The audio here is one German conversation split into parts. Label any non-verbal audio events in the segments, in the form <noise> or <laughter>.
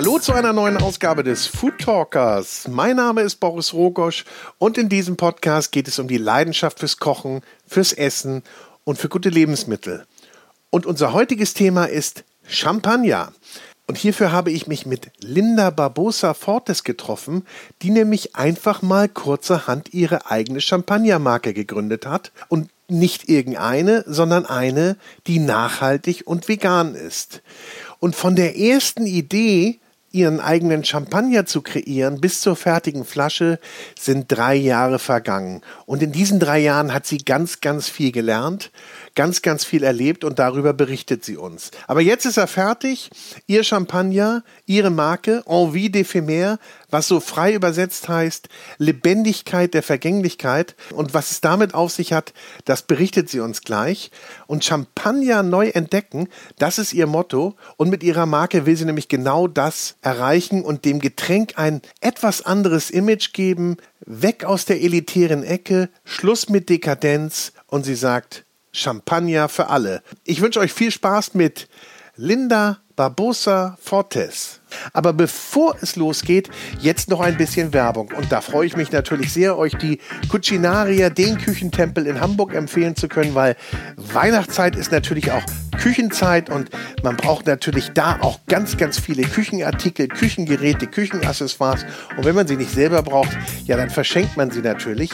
Hallo zu einer neuen Ausgabe des Food Talkers. Mein Name ist Boris Rogosch und in diesem Podcast geht es um die Leidenschaft fürs Kochen, fürs Essen und für gute Lebensmittel. Und unser heutiges Thema ist Champagner. Und hierfür habe ich mich mit Linda Barbosa Fortes getroffen, die nämlich einfach mal kurzerhand ihre eigene Champagnermarke gegründet hat und nicht irgendeine, sondern eine, die nachhaltig und vegan ist. Und von der ersten Idee, ihren eigenen Champagner zu kreieren, bis zur fertigen Flasche sind drei Jahre vergangen. Und in diesen drei Jahren hat sie ganz, ganz viel gelernt, ganz, ganz viel erlebt und darüber berichtet sie uns. Aber jetzt ist er fertig. Ihr Champagner, ihre Marke, Envie d'éphémère, was so frei übersetzt heißt, Lebendigkeit der Vergänglichkeit. Und was es damit auf sich hat, das berichtet sie uns gleich. Und Champagner neu entdecken, das ist ihr Motto. Und mit ihrer Marke will sie nämlich genau das erreichen und dem Getränk ein etwas anderes Image geben, weg aus der elitären Ecke, Schluss mit Dekadenz. Und sie sagt, Champagner für alle. Ich wünsche euch viel Spaß mit Linda Barbosa Fortes. Aber bevor es losgeht, jetzt noch ein bisschen Werbung. Und da freue ich mich natürlich sehr, euch die Cucinaria, den Küchentempel in Hamburg empfehlen zu können, weil Weihnachtszeit ist natürlich auch Küchenzeit und man braucht natürlich da auch ganz, ganz viele Küchenartikel, Küchengeräte, Küchenaccessoires. Und wenn man sie nicht selber braucht, ja, dann verschenkt man sie natürlich.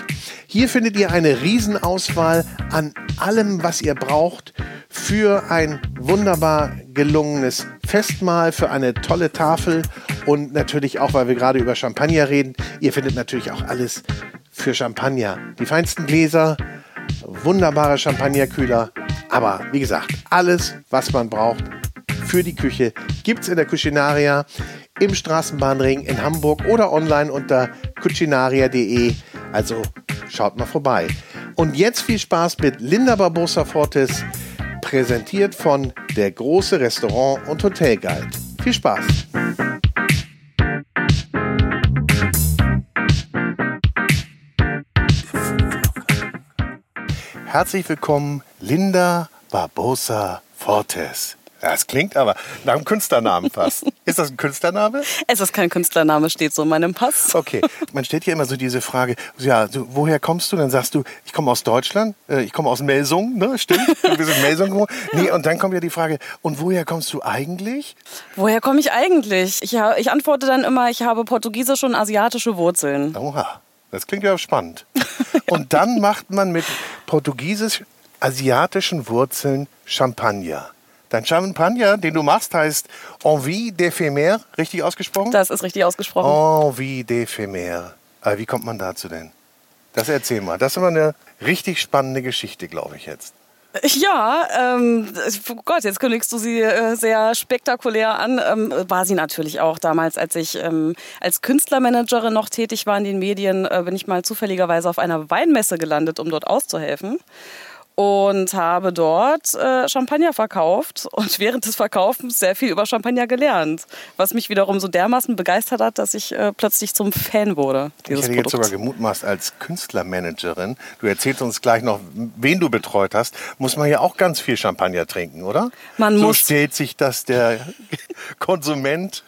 Hier findet ihr eine Riesenauswahl an allem, was ihr braucht für ein wunderbar gelungenes Festmahl, für eine tolle Tafel und natürlich auch, weil wir gerade über Champagner reden, ihr findet natürlich auch alles für Champagner. Die feinsten Gläser, wunderbare Champagnerkühler, aber wie gesagt, alles, was man braucht für die Küche, gibt es in der Cucinaria im Straßenbahnring in Hamburg oder online unter cucinaria.de. Also schaut mal vorbei. Und jetzt viel Spaß mit Linda Barbosa Fortes präsentiert von der große Restaurant- und Hotelguide. Viel Spaß! Herzlich willkommen, Linda Barbosa Fortes. Das klingt aber nach einem Künstlernamen fast. <laughs> Ist das ein Künstlername? Es ist kein Künstlername, steht so in meinem Pass. Okay, man stellt hier immer so diese Frage, ja, so, woher kommst du? Dann sagst du, ich komme aus Deutschland, äh, ich komme aus Melsung, ne? Stimmt? Du bist in Melsung geboren. <laughs> Nee, und dann kommt ja die Frage, und woher kommst du eigentlich? Woher komme ich eigentlich? Ich, ich antworte dann immer, ich habe portugiesische und asiatische Wurzeln. Oha, das klingt ja spannend. <laughs> Und dann macht man mit portugiesisch-asiatischen Wurzeln Champagner. Dein Champagner, den du machst, heißt Envie d'éphémère, richtig ausgesprochen? Das ist richtig ausgesprochen. Envie d'éphémère. Aber wie kommt man dazu denn? Das erzähl mal. Das ist immer eine richtig spannende Geschichte, glaube ich jetzt. Ja, ähm, oh Gott, jetzt kündigst du sie äh, sehr spektakulär an. Ähm, war sie natürlich auch damals, als ich ähm, als Künstlermanagerin noch tätig war in den Medien, äh, bin ich mal zufälligerweise auf einer Weinmesse gelandet, um dort auszuhelfen und habe dort äh, Champagner verkauft und <laughs> während des Verkaufens sehr viel über Champagner gelernt, was mich wiederum so dermaßen begeistert hat, dass ich äh, plötzlich zum Fan wurde. ich hätte jetzt sogar gemutmaßt als Künstlermanagerin, du erzählst uns gleich noch, wen du betreut hast, muss man ja auch ganz viel Champagner trinken, oder? Man so muss stellt sich das der <laughs> Konsument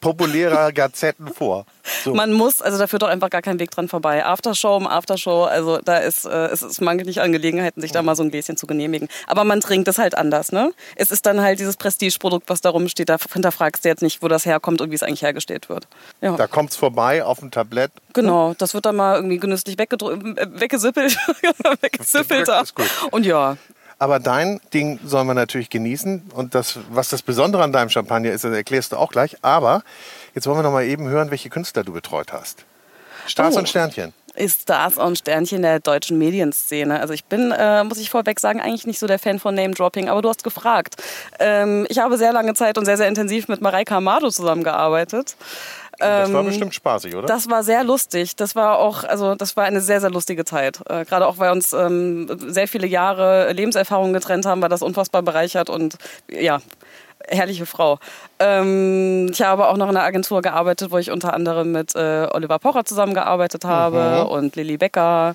populärer Gazetten vor. So. Man muss, also da führt doch einfach gar kein Weg dran vorbei. Aftershow um Aftershow, also da ist äh, es ist mangelt nicht Angelegenheiten, sich da mal so ein Gläschen zu genehmigen. Aber man trinkt es halt anders, ne? Es ist dann halt dieses Prestigeprodukt, was da rumsteht. Da hinterfragst du jetzt nicht, wo das herkommt und wie es eigentlich hergestellt wird. Ja. Da kommt es vorbei auf dem Tablett. Genau, das wird dann mal irgendwie genüsslich äh, weggesippelt. <laughs> weggesippelt. Und ja, aber dein Ding soll man natürlich genießen. Und das, was das Besondere an deinem Champagner ist, das erklärst du auch gleich. Aber jetzt wollen wir noch mal eben hören, welche Künstler du betreut hast. Stars oh. und Sternchen. Ist Stars und Sternchen der deutschen Medienszene. Also ich bin, äh, muss ich vorweg sagen, eigentlich nicht so der Fan von Name-Dropping, aber du hast gefragt. Ähm, ich habe sehr lange Zeit und sehr, sehr intensiv mit Mareike Amado zusammengearbeitet. Das war bestimmt spaßig, oder? Das war sehr lustig. Das war auch, also das war eine sehr, sehr lustige Zeit. Äh, Gerade auch, weil uns ähm, sehr viele Jahre Lebenserfahrung getrennt haben, war das unfassbar bereichert und ja, herrliche Frau. Ähm, ich habe auch noch in einer Agentur gearbeitet, wo ich unter anderem mit äh, Oliver Pocher zusammengearbeitet habe Mhm. und Lilly Becker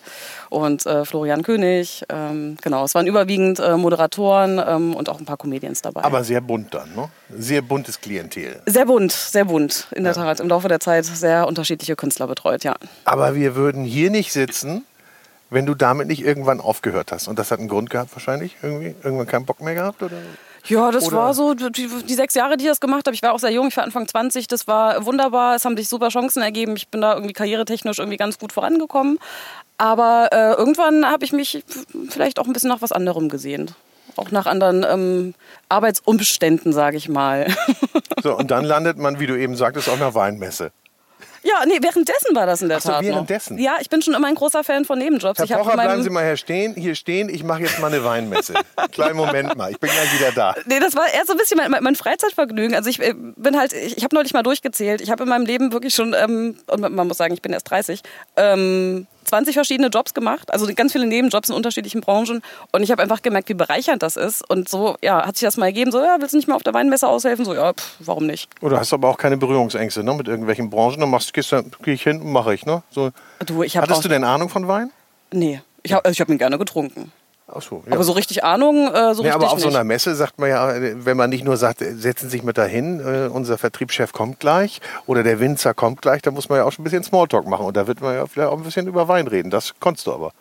und äh, Florian König. Ähm, genau, es waren überwiegend äh, Moderatoren ähm, und auch ein paar Comedians dabei. Aber sehr bunt dann, ne? Sehr buntes Klientel. sehr bunt, sehr bunt, in der Tat. Im Laufe der Zeit sehr unterschiedliche Künstler betreut, ja. Aber wir würden hier nicht sitzen, wenn du damit nicht irgendwann aufgehört hast. Und das hat einen Grund gehabt wahrscheinlich? Irgendwie? Irgendwann keinen Bock mehr gehabt? Oder? Ja, das Oder- war so die, die sechs Jahre, die ich das gemacht habe. Ich war auch sehr jung, ich war Anfang 20. Das war wunderbar. Es haben sich super Chancen ergeben. Ich bin da irgendwie karrieretechnisch irgendwie ganz gut vorangekommen. Aber äh, irgendwann habe ich mich vielleicht auch ein bisschen nach was anderem gesehen. Auch nach anderen ähm, Arbeitsumständen, sage ich mal. <laughs> So, und dann landet man, wie du eben sagtest, auf einer Weinmesse. Ja, nee, währenddessen war das in der Ach so, Tat. noch. währenddessen? Ja, ich bin schon immer ein großer Fan von Nebenjobs. Herr ich Pocher, bleiben Sie mal hier stehen. Hier stehen. Ich mache jetzt mal eine Weinmesse. <laughs> Kleinen Moment mal. Ich bin gleich wieder da. Nee, das war eher so ein bisschen mein, mein- mein Freizeitvergnügen. Also ich äh, bin halt, ich, ich habe neulich mal durchgezählt. Ich habe in meinem Leben wirklich schon, ähm, und man muss sagen, ich bin erst 30, ähm, 20 verschiedene Jobs gemacht. Also ganz viele Nebenjobs in unterschiedlichen Branchen. Und ich habe einfach gemerkt, wie bereichernd das ist. Und so, ja, hat sich das mal gegeben. So, ja, willst du nicht mal auf der Weinmesse aushelfen? So, ja, pff, warum nicht? Oder hast aber auch keine Berührungsängste ne, mit irgendwelchen Branchen. Dann machst, gehst du, geh ich hin und mache ich. Ne? So. Du, ich Hattest du denn Ahnung von Wein? Nee, ich habe also ich hab ihn gerne getrunken. Ach so, ja. Aber so richtig Ahnung, äh, so Ja, richtig aber auf so nicht. einer Messe sagt man ja, wenn man nicht nur sagt, setzen Sie sich mit dahin, äh, unser Vertriebschef kommt gleich oder der Winzer kommt gleich, da muss man ja auch schon ein bisschen Smalltalk machen und da wird man ja vielleicht auch ein bisschen über Wein reden. Das konntest du aber.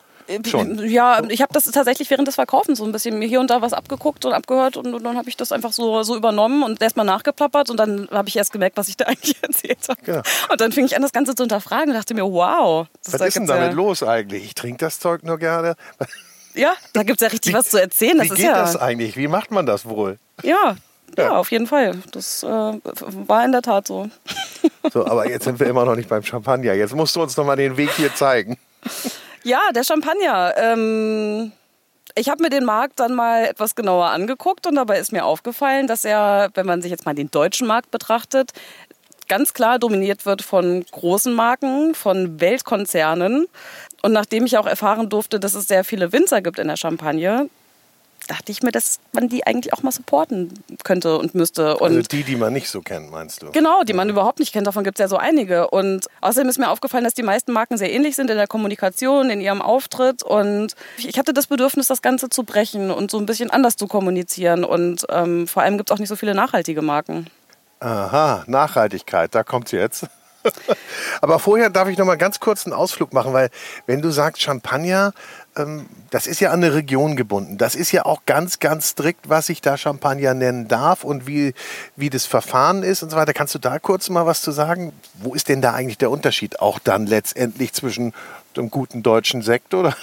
Schon. Äh, Ja, ich habe das tatsächlich während des Verkaufens so ein bisschen mir hier und da was abgeguckt und abgehört und, und dann habe ich das einfach so, so übernommen und erstmal nachgeplappert und dann habe ich erst gemerkt, was ich da <laughs> eigentlich erzählt habe. Genau. Und dann fing ich an, das Ganze zu hinterfragen und dachte mir, wow. Was ist denn damit ja, los eigentlich? Ich trinke das Zeug nur gerne. Ja, da gibt es ja richtig was zu erzählen. Das Wie ist geht ja, das eigentlich? Wie macht man das wohl? ja, ja, Ja. auf jeden Fall. Das äh, war in der Tat so. So, aber jetzt sind wir immer noch nicht beim Champagner. Jetzt musst du uns noch mal den Weg hier zeigen. Ja, der Champagner. Ähm, ich habe mir den Markt dann mal etwas genauer angeguckt und dabei ist mir aufgefallen, dass er, wenn man sich jetzt mal den deutschen Markt betrachtet, ganz klar dominiert wird von großen Marken, von Weltkonzernen. Und nachdem ich auch erfahren durfte, dass es sehr viele Winzer gibt in der Champagne, dachte ich mir, dass man die eigentlich auch mal supporten könnte und müsste. Und Also die, die man nicht so kennt, meinst du? Genau, die man überhaupt nicht kennt. Davon gibt es ja so einige. Und außerdem ist mir aufgefallen, dass die meisten Marken sehr ähnlich sind in der Kommunikation, in ihrem Auftritt. Und ich hatte das Bedürfnis, das Ganze zu brechen und so ein bisschen anders zu kommunizieren. Und ähm, vor allem gibt es auch nicht so viele nachhaltige Marken. Aha, Nachhaltigkeit, da kommt's jetzt. <laughs> Aber vorher darf ich noch mal ganz kurz einen Ausflug machen, weil wenn du sagst Champagner, ähm, das ist ja an eine Region gebunden. Das ist ja auch ganz, ganz strikt, was ich da Champagner nennen darf und wie, wie das Verfahren ist und so weiter. Kannst du da kurz mal was zu sagen? Wo ist denn da eigentlich der Unterschied auch dann letztendlich zwischen dem guten deutschen Sekt oder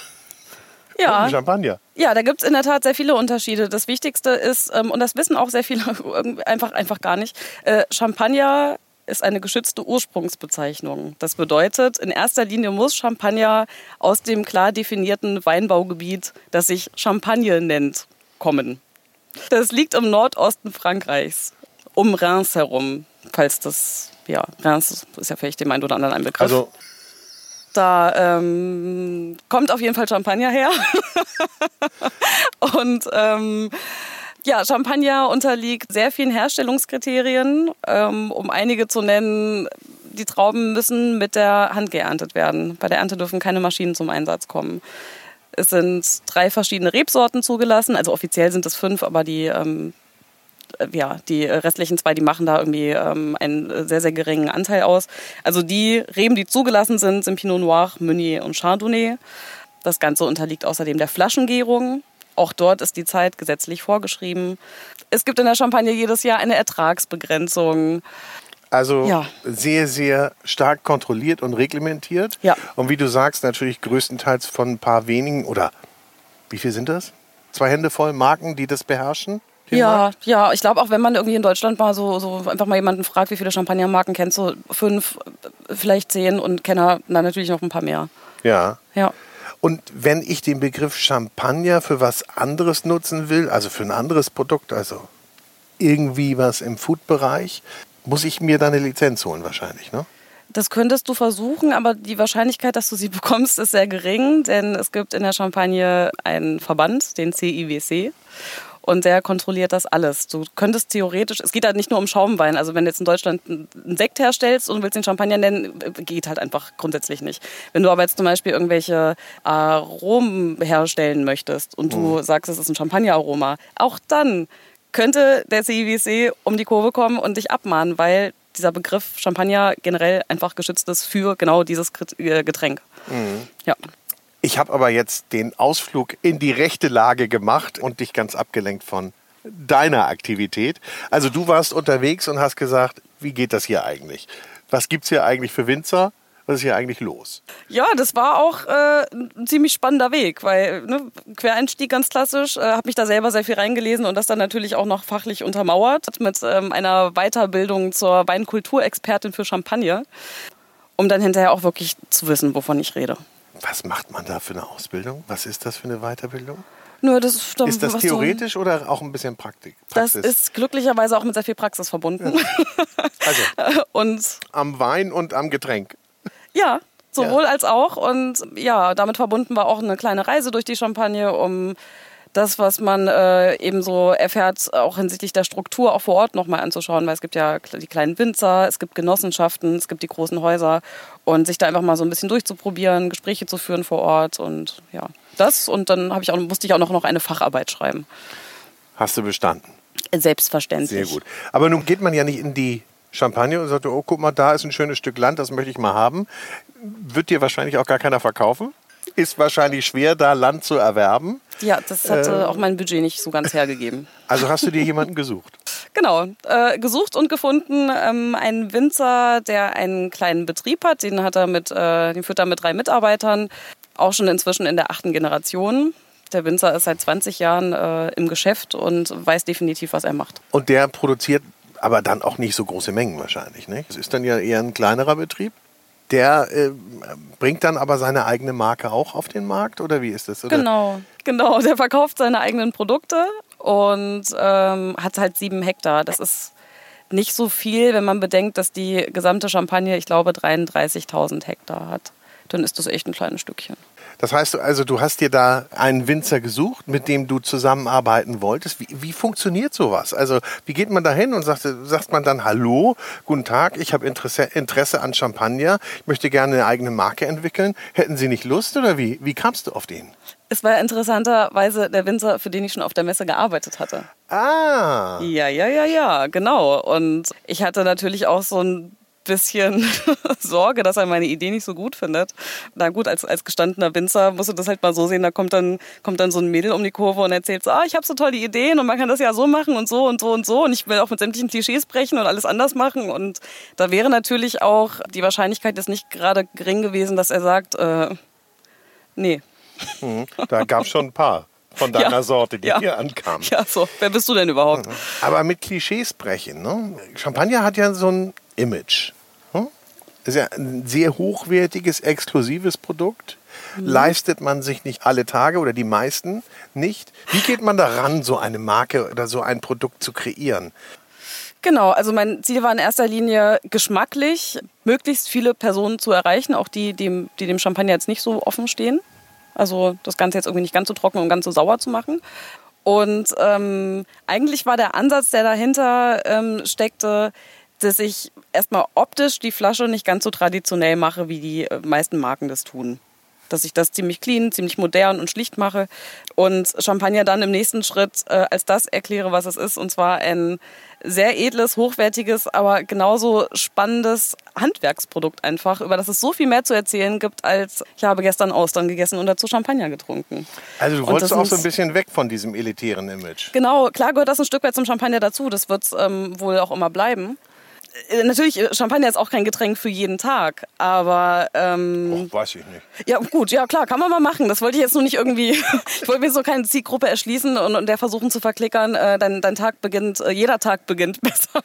Ja, <laughs> und Champagner? Ja, da gibt's in der Tat sehr viele Unterschiede. Das Wichtigste ist, ähm, und das wissen auch sehr viele <laughs> einfach, einfach gar nicht, äh, Champagner ist eine geschützte Ursprungsbezeichnung. Das bedeutet, in erster Linie muss Champagner aus dem klar definierten Weinbaugebiet, das sich Champagne nennt, kommen. Das liegt im Nordosten Frankreichs, um Reims herum, falls das, ja, Reims ist ja vielleicht dem einen oder anderen ein Begriff. Also Da ähm, kommt auf jeden Fall Champagner her. <laughs> Und ähm, ja, Champagner unterliegt sehr vielen Herstellungskriterien. Ähm, um einige zu nennen, die Trauben müssen mit der Hand geerntet werden. Bei der Ernte dürfen keine Maschinen zum Einsatz kommen. Es sind drei verschiedene Rebsorten zugelassen. Also offiziell sind es fünf, aber die ähm, ja, die restlichen zwei, die machen da irgendwie ähm, einen sehr, sehr geringen Anteil aus. Also die Reben, die zugelassen sind, sind Pinot Noir, Meunier und Chardonnay. Das Ganze unterliegt außerdem der Flaschengärung. Auch dort ist die Zeit gesetzlich vorgeschrieben. Es gibt in der Champagne jedes Jahr eine Ertragsbegrenzung. Also Ja. sehr, sehr stark kontrolliert und reglementiert. Ja. Und wie du sagst, natürlich größtenteils von ein paar wenigen oder wie viel sind das? Zwei Hände voll Marken, die das beherrschen? Ja, Markt? ja, ich glaube auch, wenn man irgendwie in Deutschland mal so, so einfach mal jemanden fragt, wie viele Champagnermarken kennst du, fünf, vielleicht zehn und Kenner, na natürlich noch ein paar mehr. Ja. Ja. Und wenn ich den Begriff Champagner für was anderes nutzen will, also für ein anderes Produkt, also irgendwie was im Food-Bereich, muss ich mir da eine Lizenz holen wahrscheinlich, ne? Das könntest du versuchen, aber die Wahrscheinlichkeit, dass du sie <laughs> bekommst, ist sehr gering, denn es gibt in der Champagne einen Verband, den CIWC. Und der kontrolliert das alles. Du könntest theoretisch, es geht halt nicht nur um Schaumwein. Also wenn du jetzt in Deutschland einen Sekt herstellst und willst den Champagner nennen, geht halt einfach grundsätzlich nicht. Wenn du aber jetzt zum Beispiel irgendwelche Aromen herstellen möchtest und du mhm. sagst, es ist ein Champagneraroma, auch dann könnte der CIWC um die Kurve kommen und dich abmahnen, weil dieser Begriff Champagner generell einfach geschützt ist für genau dieses äh, Getränk. Mhm. Ja. Ich habe aber jetzt den Ausflug in die rechte Lage gemacht und dich ganz abgelenkt von deiner Aktivität. Also du warst unterwegs und hast gesagt, wie geht das hier eigentlich? Was gibt es hier eigentlich für Winzer? Was ist hier eigentlich los? Ja, das war auch äh, ein ziemlich spannender Weg, weil ne, Quereinstieg ganz klassisch, äh, habe mich da selber sehr viel reingelesen und das dann natürlich auch noch fachlich untermauert mit ähm, einer Weiterbildung zur Weinkulturexpertin für Champagner, um dann hinterher auch wirklich zu wissen, wovon ich rede. Was macht man da für eine Ausbildung? Was ist das für eine Weiterbildung? Nur das ist, ist das theoretisch so, oder auch ein bisschen Praktik? Praxis? Das ist glücklicherweise auch mit sehr viel Praxis verbunden. Ja. Also, <laughs> und am Wein und am Getränk. Ja, sowohl ja. als auch. Und ja, damit verbunden war auch eine kleine Reise durch die Champagne, um das, was man äh, eben so erfährt, auch hinsichtlich der Struktur auch vor Ort nochmal anzuschauen, weil es gibt ja die kleinen Winzer, es gibt Genossenschaften, es gibt die großen Häuser und sich da einfach mal so ein bisschen durchzuprobieren, Gespräche zu führen vor Ort und ja, das und dann ich auch, musste ich auch noch eine Facharbeit schreiben. Hast du bestanden? Selbstverständlich. Sehr gut. Aber nun geht man ja nicht in die Champagne und sagte, oh, guck mal, da ist ein schönes Stück Land, das möchte ich mal haben. Wird dir wahrscheinlich auch gar keiner verkaufen? Ist wahrscheinlich schwer, da Land zu erwerben. Ja, das hatte äh, auch mein Budget nicht so ganz hergegeben. <laughs> Also hast du dir jemanden gesucht? Genau, äh, gesucht und gefunden. Ähm, einen Winzer, der einen kleinen Betrieb hat. Den hat er mit, äh, den führt er mit drei Mitarbeitern. Auch schon inzwischen in der achten Generation. Der Winzer ist seit 20 Jahren äh, im Geschäft und weiß definitiv, was er macht. Und der produziert aber dann auch nicht so große Mengen wahrscheinlich. Nicht? Es ist dann ja eher ein kleinerer Betrieb. Der äh, bringt dann aber seine eigene Marke auch auf den Markt oder wie ist das? Oder? Genau, genau. Der verkauft seine eigenen Produkte und ähm, hat halt sieben Hektar. Das ist nicht so viel, wenn man bedenkt, dass die gesamte Champagne, ich glaube, 33.000 Hektar hat. Dann ist das echt ein kleines Stückchen. Das heißt also, du hast dir da einen Winzer gesucht, mit dem du zusammenarbeiten wolltest. Wie, wie funktioniert sowas? Also wie geht man da hin und sagt, sagt man dann Hallo, guten Tag, ich habe Interesse, Interesse an Champagner, ich möchte gerne eine eigene Marke entwickeln. Hätten Sie nicht Lust oder wie? Wie kamst du auf den? Es war interessanterweise der Winzer, für den ich schon auf der Messe gearbeitet hatte. Ah. Ja, ja, ja, ja, genau. Und ich hatte natürlich auch so ein bisschen <laughs> Sorge, dass er meine Idee nicht so gut findet. Na gut, als, als gestandener Winzer musst du das halt mal so sehen, da kommt dann, kommt dann so ein Mädel um die Kurve und erzählt so, ah, ich habe so tolle Ideen und man kann das ja so machen und so und so und so und ich will auch mit sämtlichen Klischees brechen und alles anders machen und da wäre natürlich auch die Wahrscheinlichkeit ist nicht gerade gering gewesen, dass er sagt, äh, nee. Mhm, da gab es schon ein paar von <laughs> deiner ja, Sorte, die ja. hier ankamen. Ja, so. Wer bist du denn überhaupt? Mhm. Aber mit Klischees brechen. Ne? Champagner hat ja so ein Image. Das ist ja ein sehr hochwertiges, exklusives Produkt. Mhm. Leistet man sich nicht alle Tage oder die meisten nicht. Wie geht man daran, so eine Marke oder so ein Produkt zu kreieren? Genau, also mein Ziel war in erster Linie geschmacklich, möglichst viele Personen zu erreichen, auch die, die, die dem Champagner jetzt nicht so offen stehen. Also das Ganze jetzt irgendwie nicht ganz so trocken und ganz so sauer zu machen. Und ähm, eigentlich war der Ansatz, der dahinter ähm, steckte, dass ich erstmal optisch die Flasche nicht ganz so traditionell mache, wie die äh, meisten Marken das tun. Dass ich das ziemlich clean, ziemlich modern und schlicht mache und Champagner dann im nächsten Schritt äh, als das erkläre, was es ist. Und zwar ein sehr edles, hochwertiges, aber genauso spannendes Handwerksprodukt einfach, über das es so viel mehr zu erzählen gibt, als ich habe gestern Austern gegessen und dazu Champagner getrunken. Also du wolltest auch so ein bisschen weg von diesem elitären Image. Genau, klar gehört das ein Stück weit zum Champagner dazu. Das wird ähm, wohl auch immer bleiben. Äh, natürlich, äh, Champagner ist auch kein Getränk für jeden Tag, aber. Ähm, Och, weiß ich nicht. Ja, gut, ja klar, kann man mal machen. Das wollte ich jetzt nur nicht irgendwie. <laughs> ich wollte mir so keine Zielgruppe erschließen und, und der versuchen zu verklickern, äh, dein, dein Tag beginnt, äh, jeder Tag beginnt <laughs> besser,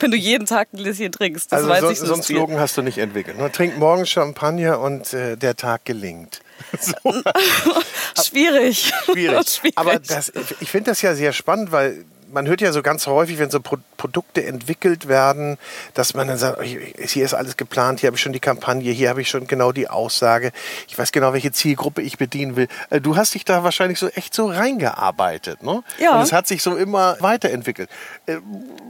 wenn du jeden Tag ein Gläschen trinkst. Das also weiß so, ich so ein Slogan hast du nicht entwickelt. Ne? Trink morgens Champagner und äh, der Tag gelingt. <laughs> So. Schwierig. Schwierig. Schwierig. Aber das, ich finde das ja sehr spannend, weil man hört ja so ganz häufig, wenn so Pro Produkte entwickelt werden, dass man dann sagt, hier ist alles geplant, hier habe ich schon die Kampagne, hier habe ich schon genau die Aussage, ich weiß genau, welche Zielgruppe ich bedienen will. Äh, du hast dich da wahrscheinlich so echt so reingearbeitet, ne? Ja. Und es hat sich so immer weiterentwickelt. Äh,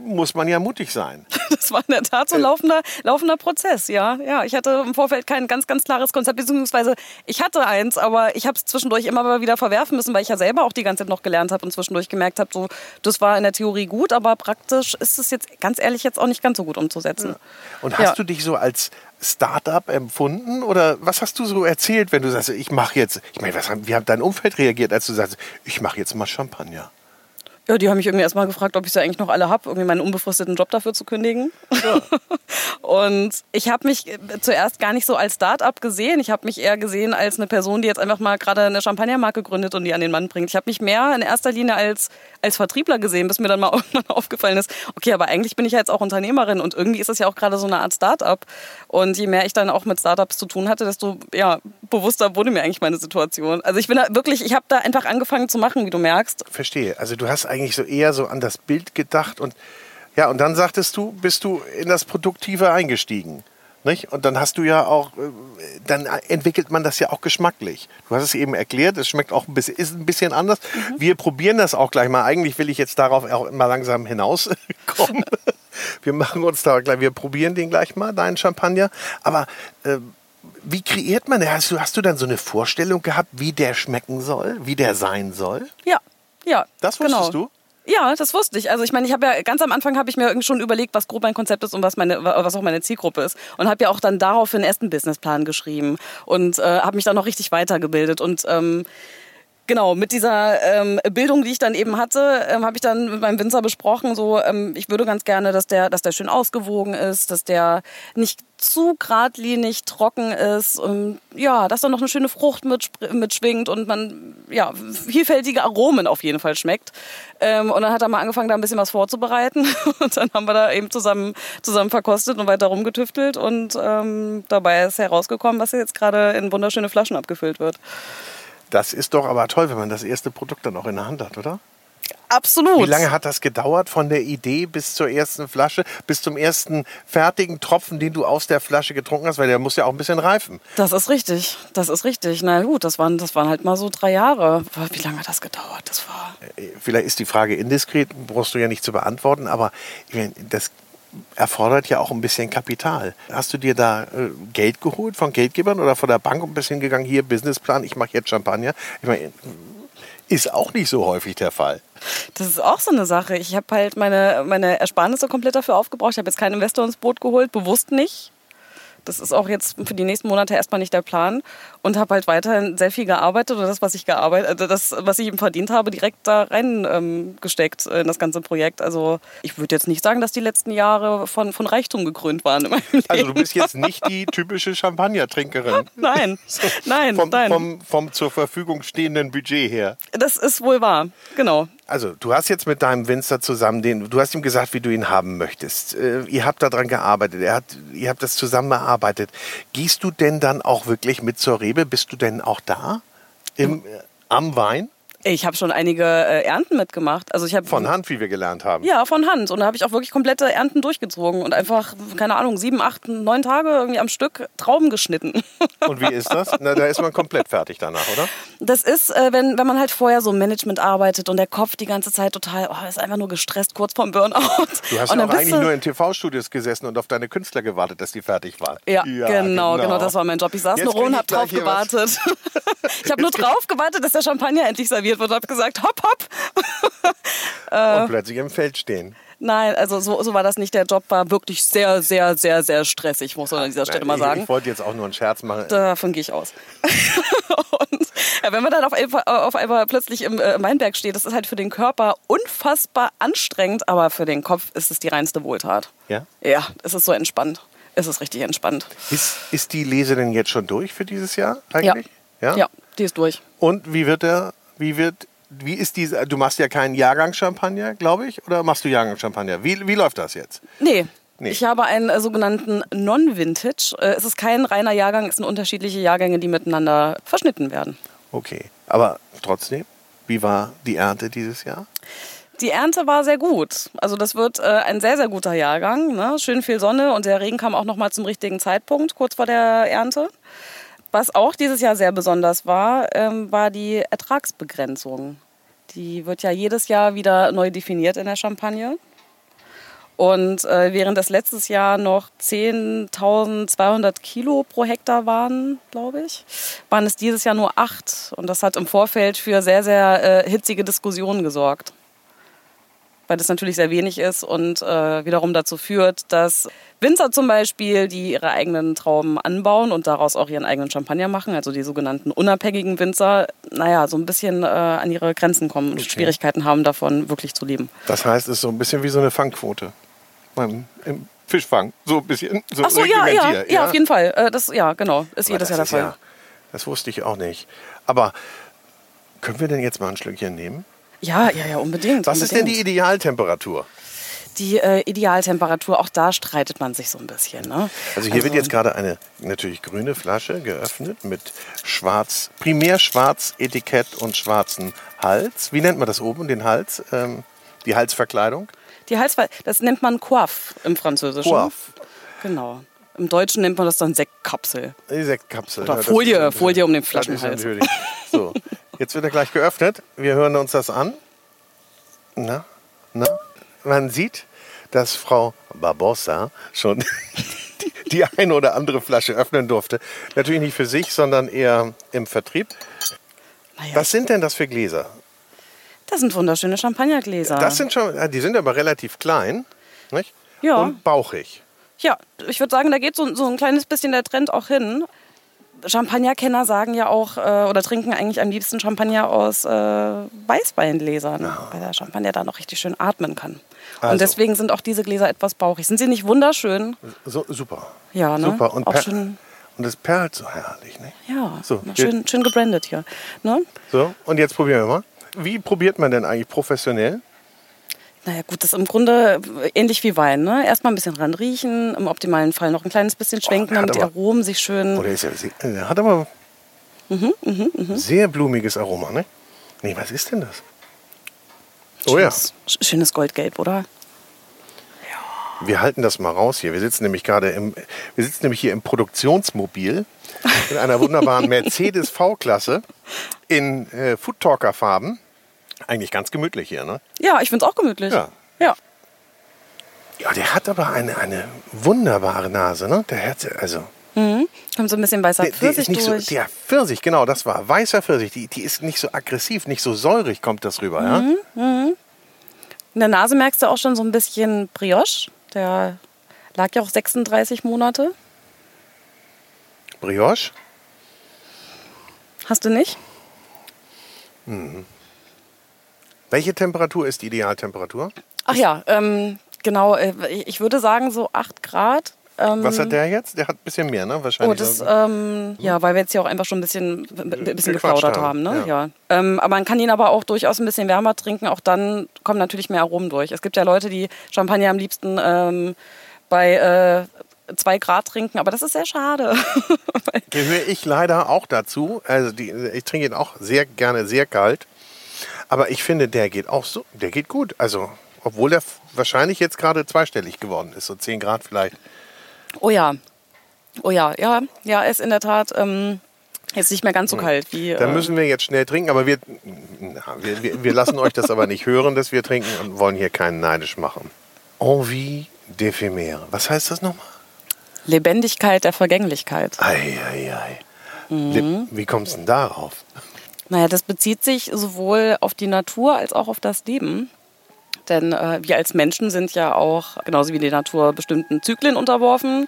muss man ja mutig sein. <laughs> Das war in der Tat so ein laufender, laufender Prozess, ja. Ja, ich hatte im Vorfeld kein ganz, ganz klares Konzept, beziehungsweise ich hatte eins, aber ich habe es zwischendurch immer wieder verwerfen müssen, weil ich ja selber auch die ganze Zeit noch gelernt habe und zwischendurch gemerkt habe, so, das war in der Theorie gut, aber praktisch ist es jetzt ganz ehrlich jetzt auch nicht ganz so gut umzusetzen. Ja. Und hast ja. du dich so als Startup empfunden oder was hast du so erzählt, wenn du sagst, ich mache jetzt, ich meine, wie hat dein Umfeld reagiert, als du sagst, ich mache jetzt mal Champagner? Ja, die haben mich irgendwie erstmal gefragt, ob ich sie eigentlich noch alle habe, irgendwie meinen unbefristeten Job dafür zu kündigen. Ja. <laughs> und ich habe mich zuerst gar nicht so als Start-up gesehen. Ich habe mich eher gesehen als eine Person, die jetzt einfach mal gerade eine Champagnermarke gründet und die an den Mann bringt. Ich habe mich mehr in erster Linie als, als Vertriebler gesehen, bis mir dann mal <laughs> irgendwann aufgefallen ist, okay, aber eigentlich bin ich ja jetzt auch Unternehmerin und irgendwie ist das ja auch gerade so eine Art Start-up. Und je mehr ich dann auch mit Startups zu tun hatte, desto ja, bewusster wurde mir eigentlich meine Situation. Also ich bin da wirklich, ich habe da einfach angefangen zu machen, wie du merkst. Verstehe. Also du hast eigentlich so eher so an das Bild gedacht und ja, und dann sagtest du, bist du in das Produktive eingestiegen. Nicht? Und dann hast du ja auch, äh, dann entwickelt man das ja auch geschmacklich. Du hast es eben erklärt, es schmeckt auch ein bisschen, ist ein bisschen anders. Mhm. Wir probieren das auch gleich mal. Eigentlich will ich jetzt darauf auch mal langsam hinauskommen. <laughs> wir machen uns da gleich, wir probieren den gleich mal, deinen Champagner. Aber äh, wie kreiert man den? Hast du, hast du dann so eine Vorstellung gehabt, wie der schmecken soll, wie der sein soll? Ja, ja. Das wusstest genau. du? Ja, das wusste ich. Also ich meine, ich habe ja ganz am Anfang habe ich mir schon überlegt, was grob mein Konzept ist und was meine was auch meine Zielgruppe ist und habe ja auch dann daraufhin erst einen Businessplan geschrieben und äh, habe mich dann noch richtig weitergebildet und ähm, Genau, mit dieser ähm, Bildung, die ich dann eben hatte, ähm, habe ich dann mit meinem Winzer besprochen, so ähm, ich würde ganz gerne, dass der, dass der schön ausgewogen ist, dass der nicht zu geradlinig trocken ist, und, ja, dass da noch eine schöne Frucht mit, mitschwingt und man ja vielfältige Aromen auf jeden Fall schmeckt. Ähm, und dann hat er mal angefangen, da ein bisschen was vorzubereiten <laughs> und dann haben wir da eben zusammen zusammen verkostet und weiter rumgetüftelt und ähm, dabei ist herausgekommen, was jetzt gerade in wunderschöne Flaschen abgefüllt wird. Das ist doch aber toll, wenn man das erste Produkt dann auch in der Hand hat, oder? Absolut. Wie lange hat das gedauert von der Idee bis zur ersten Flasche, bis zum ersten fertigen Tropfen, den du aus der Flasche getrunken hast? Weil der muss ja auch ein bisschen reifen. Das ist richtig. Das ist richtig. Na gut, das waren, das waren halt mal so drei Jahre. Wie lange hat das gedauert? Das war. Äh, vielleicht ist die Frage indiskret, brauchst du ja nicht zu beantworten, aber das erfordert ja auch ein bisschen Kapital. Hast du dir da äh, Geld geholt von Geldgebern oder von der Bank und bist hingegangen, hier Businessplan, ich mache jetzt Champagner? Ich meine, ist auch nicht so häufig der Fall. Das ist auch so eine Sache. Ich habe halt meine, meine Ersparnisse komplett dafür aufgebraucht. Ich habe jetzt keinen Investor ins Boot geholt, bewusst nicht. Das ist auch jetzt für die nächsten Monate erstmal nicht der Plan und habe halt weiterhin sehr viel gearbeitet und das, was ich gearbeitet, also das, was ich eben verdient habe, direkt da reingesteckt ähm, in das ganze Projekt. Also ich würde jetzt nicht sagen, dass die letzten Jahre von, von Reichtum gekrönt waren in meinem Leben. Also du bist jetzt nicht die <laughs> typische Champagnertrinkerin. Nein, so, <laughs> nein, vom, nein. Vom, vom zur Verfügung stehenden Budget her. Das ist wohl wahr, genau. Also, du hast jetzt mit deinem Winzer zusammen den, du hast ihm gesagt, wie du ihn haben möchtest. Äh, ihr habt daran gearbeitet, er hat, ihr habt das zusammen erarbeitet. Gehst du denn dann auch wirklich mit zur Rebe? Bist du denn auch da? Im, äh, am Wein? Ich habe schon einige äh, Ernten mitgemacht. Also ich hab, von Hand, wie wir gelernt haben. Ja, von Hand. Und da habe ich auch wirklich komplette Ernten durchgezogen und einfach, keine Ahnung, sieben, acht, neun Tage irgendwie am Stück Trauben geschnitten. <laughs> Und wie ist das? Na, da ist man komplett fertig danach, oder? Das ist, äh, wenn, wenn man halt vorher so im Management arbeitet und der Kopf die ganze Zeit total, oh, ist einfach nur gestresst, kurz vorm Burnout. Du hast ja auch eigentlich nur in TV-Studios gesessen und auf deine Künstler gewartet, dass die fertig waren. Ja, ja genau, genau, genau, das war mein Job. Ich saß Jetzt nur rum und habe drauf gewartet. <laughs> ich habe nur drauf gewartet, dass der Champagner endlich serviert wird und habe gesagt, hopp, hopp. <laughs> und äh, plötzlich im Feld stehen. Nein, also so, so war das nicht. Der Job war wirklich sehr, sehr, sehr, sehr stressig, muss man an dieser Stelle Nein, mal sagen. Ich, ich wollte jetzt auch nur einen Scherz machen. Davon gehe ich aus. <laughs> und ja, wenn man dann auf einmal, auf einmal plötzlich im äh, Weinberg steht, das ist halt für den Körper unfassbar anstrengend, aber für den Kopf ist es die reinste Wohltat. Ja? Ja, es ist so entspannt. Es ist richtig entspannt. Ist, ist die Lese denn jetzt schon durch für dieses Jahr eigentlich? Ja. ja, ja die ist durch. Und wie wird der, wie wird wie ist diese, du machst ja keinen Jahrgangschampagner, glaube ich, oder machst du Jahrgangschampagner? Wie, wie läuft das jetzt? Nee. nee. Ich habe einen äh, sogenannten Non-Vintage. Äh, es ist kein reiner Jahrgang, es sind unterschiedliche Jahrgänge, die miteinander verschnitten werden. Okay, aber trotzdem, wie war die Ernte dieses Jahr? Die Ernte war sehr gut. Also das wird äh, ein sehr, sehr guter Jahrgang. Ne? Schön viel Sonne und der Regen kam auch noch mal zum richtigen Zeitpunkt, kurz vor der Ernte. Was auch dieses Jahr sehr besonders war, ähm, war die Ertragsbegrenzung. Die wird ja jedes Jahr wieder neu definiert in der Champagne. Und äh, während das letztes Jahr noch 10.200 Kilo pro Hektar waren, glaube ich, waren es dieses Jahr nur acht. Und das hat im Vorfeld für sehr, sehr äh, hitzige Diskussionen gesorgt weil das natürlich sehr wenig ist und äh, wiederum dazu führt, dass Winzer zum Beispiel, die ihre eigenen Trauben anbauen und daraus auch ihren eigenen Champagner machen, also die sogenannten unabhängigen Winzer, naja, so ein bisschen äh, an ihre Grenzen kommen und okay. Schwierigkeiten haben, davon wirklich zu leben. Das heißt, es ist so ein bisschen wie so eine Fangquote beim, im Fischfang, so ein bisschen. So Ach so, ja, ja, ja, ja, auf jeden Fall. Äh, das, ja, genau, ist Aber jedes Jahr der Fall. Ja, das wusste ich auch nicht. Aber können wir denn jetzt mal ein Schlückchen nehmen? Ja, ja, ja, unbedingt. Was unbedingt. ist denn die Idealtemperatur? Die äh, Idealtemperatur, auch da streitet man sich so ein bisschen. Ne? Also hier also, wird jetzt gerade eine natürlich grüne Flasche geöffnet mit schwarz, primär schwarz Etikett und schwarzen Hals. Wie nennt man das oben, den Hals? Ähm, die Halsverkleidung? Die Halsverkleidung, das nennt man Coiffe im Französischen. Coiffe. Genau. Im Deutschen nennt man das dann Sektkapsel. Die Sektkapsel. Oder ja, Folie, Folie um den Flaschenhals. So, <laughs> Jetzt wird er gleich geöffnet. Wir hören uns das an. Na, na. Man sieht, dass Frau Barbossa schon die, <laughs> die eine oder andere Flasche öffnen durfte. Natürlich nicht für sich, sondern eher im Vertrieb. Naja. Was sind denn das für Gläser? Das sind wunderschöne Champagnergläser. Das sind schon, die sind aber relativ klein, nicht? Ja. Und bauchig. Ja, ich würde sagen, da geht so, so ein kleines bisschen der Trend auch hin. Champagnerkenner sagen ja auch äh, oder trinken eigentlich am liebsten Champagner aus äh, Weißweingläsern, ja. weil der Champagner da noch richtig schön atmen kann. Also. Und deswegen sind auch diese Gläser etwas bauchig. Sind sie nicht wunderschön? So, super. Ja, ne? Super. Und, auch schön und es perlt so herrlich, ne? Ja, so, schön, schön gebrandet hier. Ne? So, und jetzt probieren wir mal. Wie probiert man denn eigentlich professionell? Naja gut, das ist im Grunde ähnlich wie Wein. Ne? Erstmal ein bisschen ranriechen, im optimalen Fall noch ein kleines bisschen schwenken, oh, damit die Aromen sich schön... Oder ist er, er hat aber mhm, mh, mh. sehr blumiges Aroma, ne? Nee, was ist denn das? Oh schönes, ja. Schönes Goldgelb, oder? Wir halten das mal raus hier. Wir sitzen nämlich gerade im, wir sitzen nämlich hier im Produktionsmobil <laughs> in einer wunderbaren Mercedes V-Klasse in äh, Foodtalker Farben. Eigentlich ganz gemütlich hier, ne? Ja, ich finde es auch gemütlich. Ja. ja. Ja, der hat aber eine, eine wunderbare Nase, ne? Der Herz, also. Mhm. Kommt so ein bisschen weißer Pfirsich der, der durch. So, der Pfirsich, genau, das war. Weißer Pfirsich. Die, die ist nicht so aggressiv, nicht so säurig kommt das rüber, mhm. ja? Mhm. In der Nase merkst du auch schon so ein bisschen Brioche. Der lag ja auch 36 Monate. Brioche? Hast du nicht? Mhm. Welche Temperatur ist die Idealtemperatur? Ach ja, ähm, genau. Äh, ich würde sagen so 8 Grad. Ähm, Was hat der jetzt? Der hat ein bisschen mehr, ne? Wahrscheinlich. Oh, das, ähm, ja, weil wir jetzt hier auch einfach schon ein bisschen, ein bisschen geplaudert haben. ne? Ja. ja. Ähm, aber man kann ihn aber auch durchaus ein bisschen wärmer trinken. Auch dann kommen natürlich mehr Aromen durch. Es gibt ja Leute, die Champagner am liebsten ähm, bei äh, zwei Grad trinken, aber das ist sehr schade. <laughs> Gehöre ich leider auch dazu. Also die, ich trinke ihn auch sehr gerne sehr kalt. Aber ich finde, der geht auch so, der geht gut. Also, obwohl der wahrscheinlich jetzt gerade zweistellig geworden ist, so 10 Grad vielleicht. Oh ja. Oh ja, ja, ja, ist in der Tat ähm, jetzt nicht mehr ganz so hm. kalt wie. Dann äh, müssen wir jetzt schnell trinken, aber wir, na, wir, wir, wir lassen euch das aber nicht hören, dass wir trinken und wollen hier keinen neidisch machen. Envie d'éphémère. Was heißt das nochmal? Lebendigkeit der Vergänglichkeit. Ei, ei, ei. Mhm. Wie kommst du denn darauf? Naja, das bezieht sich sowohl auf die Natur als auch auf das Leben. Denn äh, wir als Menschen sind ja auch, genauso wie die Natur, bestimmten Zyklen unterworfen.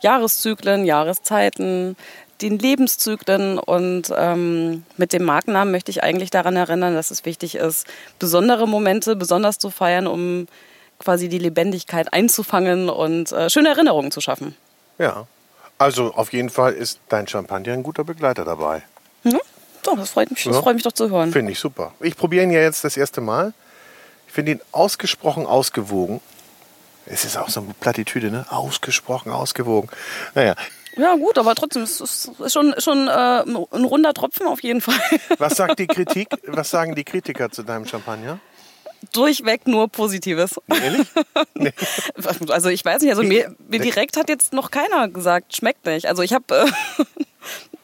Jahreszyklen, Jahreszeiten, den Lebenszyklen. Und ähm, mit dem Markennamen möchte ich eigentlich daran erinnern, dass es wichtig ist, besondere Momente besonders zu feiern, um quasi die Lebendigkeit einzufangen und äh, schöne Erinnerungen zu schaffen. Ja, also auf jeden Fall ist dein Champagner ein guter Begleiter dabei. Mhm. So, das freut mich, das ja. freut mich doch zu hören. Finde ich super. Ich probiere ihn ja jetzt das erste Mal. Ich finde ihn ausgesprochen ausgewogen. Es ist auch so eine Plattitüde, ne? Ausgesprochen ausgewogen. Naja. Ja, gut, aber trotzdem, es ist schon, schon äh, ein runder Tropfen auf jeden Fall. <laughs> Was sagt die Kritik? Was sagen die Kritiker zu deinem Champagner? durchweg nur Positives. Ehrlich? Nee. <laughs> Also ich weiß nicht, also mir, mir direkt hat jetzt noch keiner gesagt, schmeckt nicht. Also ich habe äh, <laughs>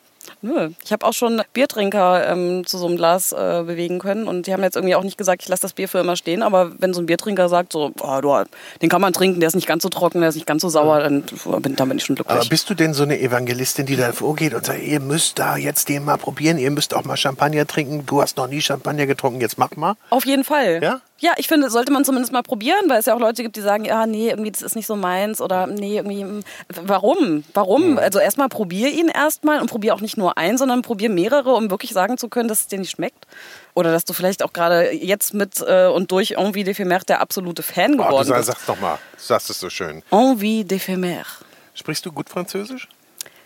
Nö. Ich habe auch schon Biertrinker ähm, zu so einem Glas äh, bewegen können und die haben jetzt irgendwie auch nicht gesagt, ich lasse das Bier für immer stehen, aber wenn so ein Biertrinker sagt, so, oh, du, den kann man trinken, der ist nicht ganz so trocken, der ist nicht ganz so sauer, dann bin, dann bin ich schon glücklich. Aber bist du denn so eine Evangelistin, die da vorgeht und sagt, ihr müsst da jetzt den mal probieren, ihr müsst auch mal Champagner trinken, du hast noch nie Champagner getrunken, jetzt mach mal? Auf jeden Fall. Ja? Ja, ich finde, sollte man zumindest mal probieren, weil es ja auch Leute gibt, die sagen, ja, nee, irgendwie das ist nicht so meins oder nee, irgendwie, hm, warum? Warum? Mhm. Also erstmal probier ihn erstmal und probier auch nicht nur einen, sondern probier mehrere, um wirklich sagen zu können, dass es dir nicht schmeckt. Oder dass du vielleicht auch gerade jetzt mit äh, und durch Envie d'Ephémère der absolute Fan geworden oh, du bist. Sag doch mal, du sagst es so schön. Envie d'Ephémère. Sprichst du gut Französisch?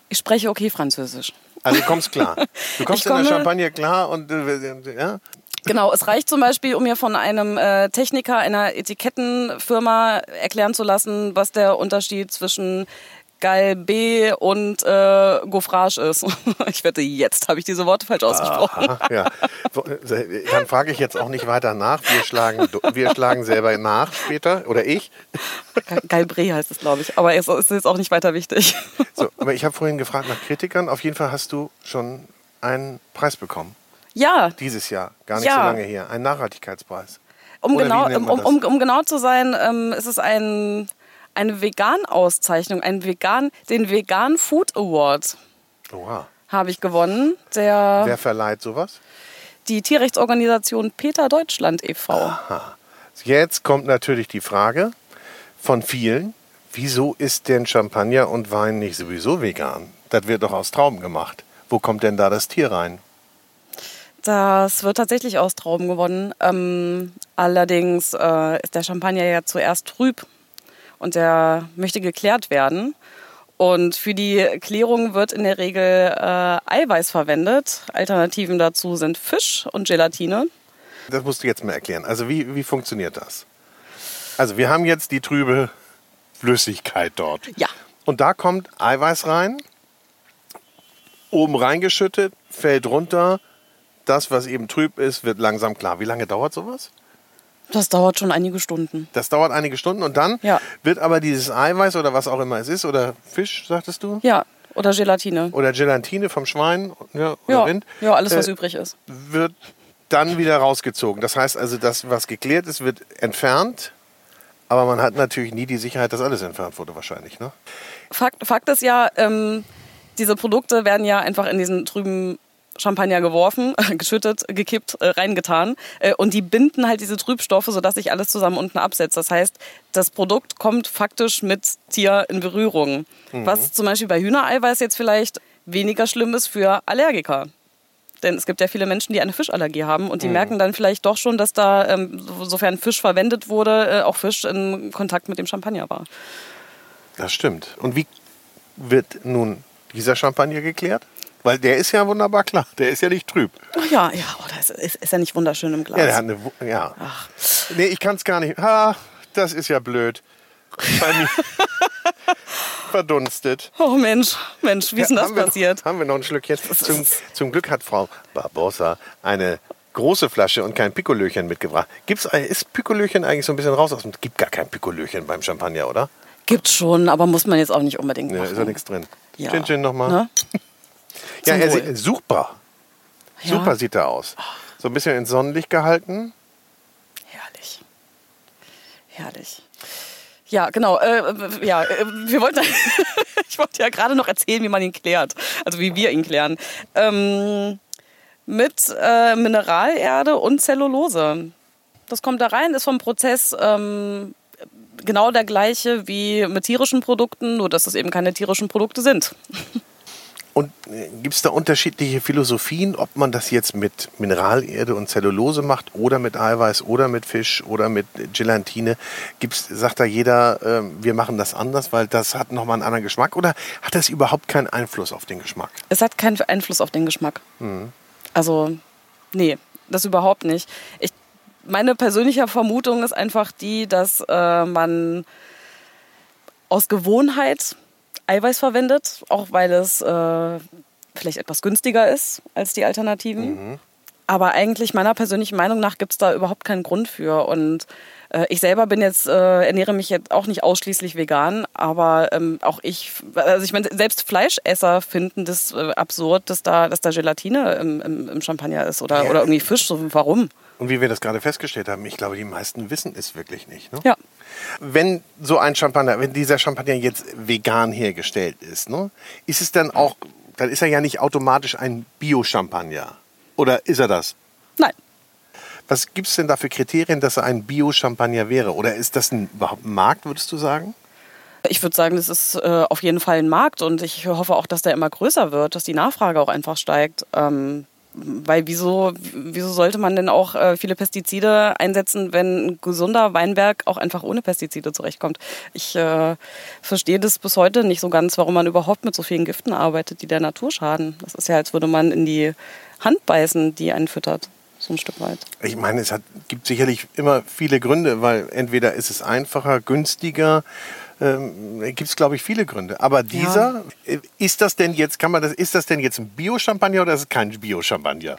Ich spreche okay Französisch. Also du kommst klar. Du <laughs> kommst in der Champagne klar und äh, ja? Genau, es reicht zum Beispiel, um mir von einem äh, Techniker einer Etikettenfirma erklären zu lassen, was der Unterschied zwischen Galbe und äh, Gaufrage ist. <laughs> Ich wette, jetzt habe ich diese Worte falsch ausgesprochen. Aha, <laughs> ja. Dann frage ich jetzt auch nicht weiter nach. Wir schlagen, wir schlagen selber nach später, oder ich. Galbre heißt es, glaube ich. Aber es ist jetzt auch nicht weiter wichtig. So, aber ich habe vorhin gefragt nach Kritikern. Auf jeden Fall hast du schon einen Preis bekommen. Ja. Dieses Jahr, gar nicht ja. so lange her. Ein Nachhaltigkeitspreis. Um, genau, um, um, um, genau zu sein, ähm, ist es ein, eine Vegan-Auszeichnung, ein Vegan, den Vegan Food Award. Oha. Habe ich gewonnen. Der, Wer verleiht sowas? Die Tierrechtsorganisation Peter Deutschland e.V. Aha. Jetzt kommt natürlich die Frage von vielen, wieso ist denn Champagner und Wein nicht sowieso vegan? Das wird doch aus Trauben gemacht. Wo kommt denn da das Tier rein? Das wird tatsächlich aus Trauben gewonnen. Ähm, allerdings äh, ist der Champagner ja zuerst trüb und der möchte geklärt werden. Und für die Klärung wird in der Regel äh, Eiweiß verwendet. Alternativen dazu sind Fisch und Gelatine. Das musst du jetzt mal erklären. Also wie, wie funktioniert das? Also wir haben jetzt die trübe Flüssigkeit dort. Ja. Und da kommt Eiweiß rein, oben reingeschüttet, fällt runter, das, was eben trüb ist, wird langsam klar. Wie lange dauert sowas? Das dauert schon einige Stunden. Das dauert einige Stunden und dann ja. wird aber dieses Eiweiß oder was auch immer es ist, oder Fisch, sagtest du? Ja, oder Gelatine. Oder Gelatine vom Schwein ja, oder ja, Rind. Ja, alles, was äh, übrig ist. Wird dann wieder rausgezogen. Das heißt also, das, was geklärt ist, wird entfernt. Aber man hat natürlich nie die Sicherheit, dass alles entfernt wurde, wahrscheinlich. Ne? Fakt, Fakt ist ja, ähm, diese Produkte werden ja einfach in diesen trüben Champagner geworfen, <laughs> geschüttet, gekippt, äh, reingetan. Äh, und die binden halt diese Trübstoffe, sodass sich alles zusammen unten absetzt. Das heißt, das Produkt kommt faktisch mit Tier in Berührung. Mhm. Was zum Beispiel bei Hühnereiweiß jetzt vielleicht weniger schlimm ist für Allergiker. Denn es gibt ja viele Menschen, die eine Fischallergie haben und die mhm. merken dann vielleicht doch schon, dass da, ähm, sofern Fisch verwendet wurde, äh, auch Fisch in Kontakt mit dem Champagner war. Das stimmt. Und wie wird nun dieser Champagner geklärt? Weil der ist ja wunderbar klar. Der ist ja nicht trüb. Ach ja, ja, oh, das ist, ist ja nicht wunderschön im Glas. Ja, der hat eine. Ja. Ach. Nee, ich kann es gar nicht. Ha, das ist ja blöd. Bei mir. <laughs> Verdunstet. Oh Mensch, Mensch, wie ist denn das haben passiert? noch, haben wir noch ein Schlückchen? Zum, zum Glück hat Frau Barbosa eine große Flasche und kein Pikolöchen mitgebracht. Gibt's, ist Pikolöchen eigentlich so ein bisschen raus? Es gibt gar kein Pikolöchen beim Champagner, oder? Gibt's schon, aber muss man jetzt auch nicht unbedingt machen. Ja, ist ja nichts drin. Ja. Chin Chin nochmal. Ne? Ja, er sieht super. Ja. Super sieht er aus. So ein bisschen ins Sonnenlicht gehalten. Herrlich. Herrlich. Ja, genau. Äh, ja, äh, wir wollten, <laughs> ich wollte ja gerade noch erzählen, wie man ihn klärt. Also wie wir ihn klären. Ähm, mit äh, Mineralerde und Zellulose. Das kommt da rein, ist vom Prozess ähm, genau der gleiche wie mit tierischen Produkten, nur dass es eben keine tierischen Produkte sind. <laughs> Und äh, gibt es da unterschiedliche Philosophien, ob man das jetzt mit Mineralerde und Zellulose macht oder mit Eiweiß oder mit Fisch oder mit Gelatine? Gibt's, sagt da jeder, äh, wir machen das anders, weil das hat nochmal einen anderen Geschmack oder hat das überhaupt keinen Einfluss auf den Geschmack? Es hat keinen Einfluss auf den Geschmack. Mhm. Also, nee, das überhaupt nicht. Ich, meine persönliche Vermutung ist einfach die, dass äh, man aus Gewohnheit Eiweiß verwendet, auch weil es äh, vielleicht etwas günstiger ist als die Alternativen. Mhm. Aber eigentlich meiner persönlichen Meinung nach gibt es da überhaupt keinen Grund für. Und äh, ich selber bin jetzt, äh, ernähre mich jetzt auch nicht ausschließlich vegan, aber ähm, auch ich, also ich meine, selbst Fleischesser finden das äh, absurd, dass da, dass da Gelatine im, im, im Champagner ist oder, ja. oder irgendwie Fisch. So, warum? Und wie wir das gerade festgestellt haben, ich glaube, die meisten wissen es wirklich nicht. Ne? Ja. Wenn so ein Champagner, wenn dieser Champagner jetzt vegan hergestellt ist, ne, ist es dann auch, dann ist er ja nicht automatisch ein Bio-Champagner. Oder ist er das? Nein. Was gibt es denn da für Kriterien, dass er ein Bio-Champagner wäre? Oder ist das ein, überhaupt ein Markt, würdest du sagen? Ich würde sagen, das ist äh, auf jeden Fall ein Markt und ich hoffe auch, dass der immer größer wird, dass die Nachfrage auch einfach steigt. Ähm, weil wieso, wieso sollte man denn auch äh, viele Pestizide einsetzen, wenn ein gesunder Weinberg auch einfach ohne Pestizide zurechtkommt? Ich äh, verstehe das bis heute nicht so ganz, warum man überhaupt mit so vielen Giften arbeitet, die der Natur schaden. Das ist ja, als würde man in die Hand beißen, die einen füttert so ein Stück weit. Ich meine, es hat, gibt sicherlich immer viele Gründe, weil entweder ist es einfacher, günstiger, ähm, gibt es glaube ich viele Gründe. Aber dieser, ja. Äh, ist das denn jetzt, kann man das, ist das denn jetzt ein Bio-Champagner oder ist es kein Bio-Champagner?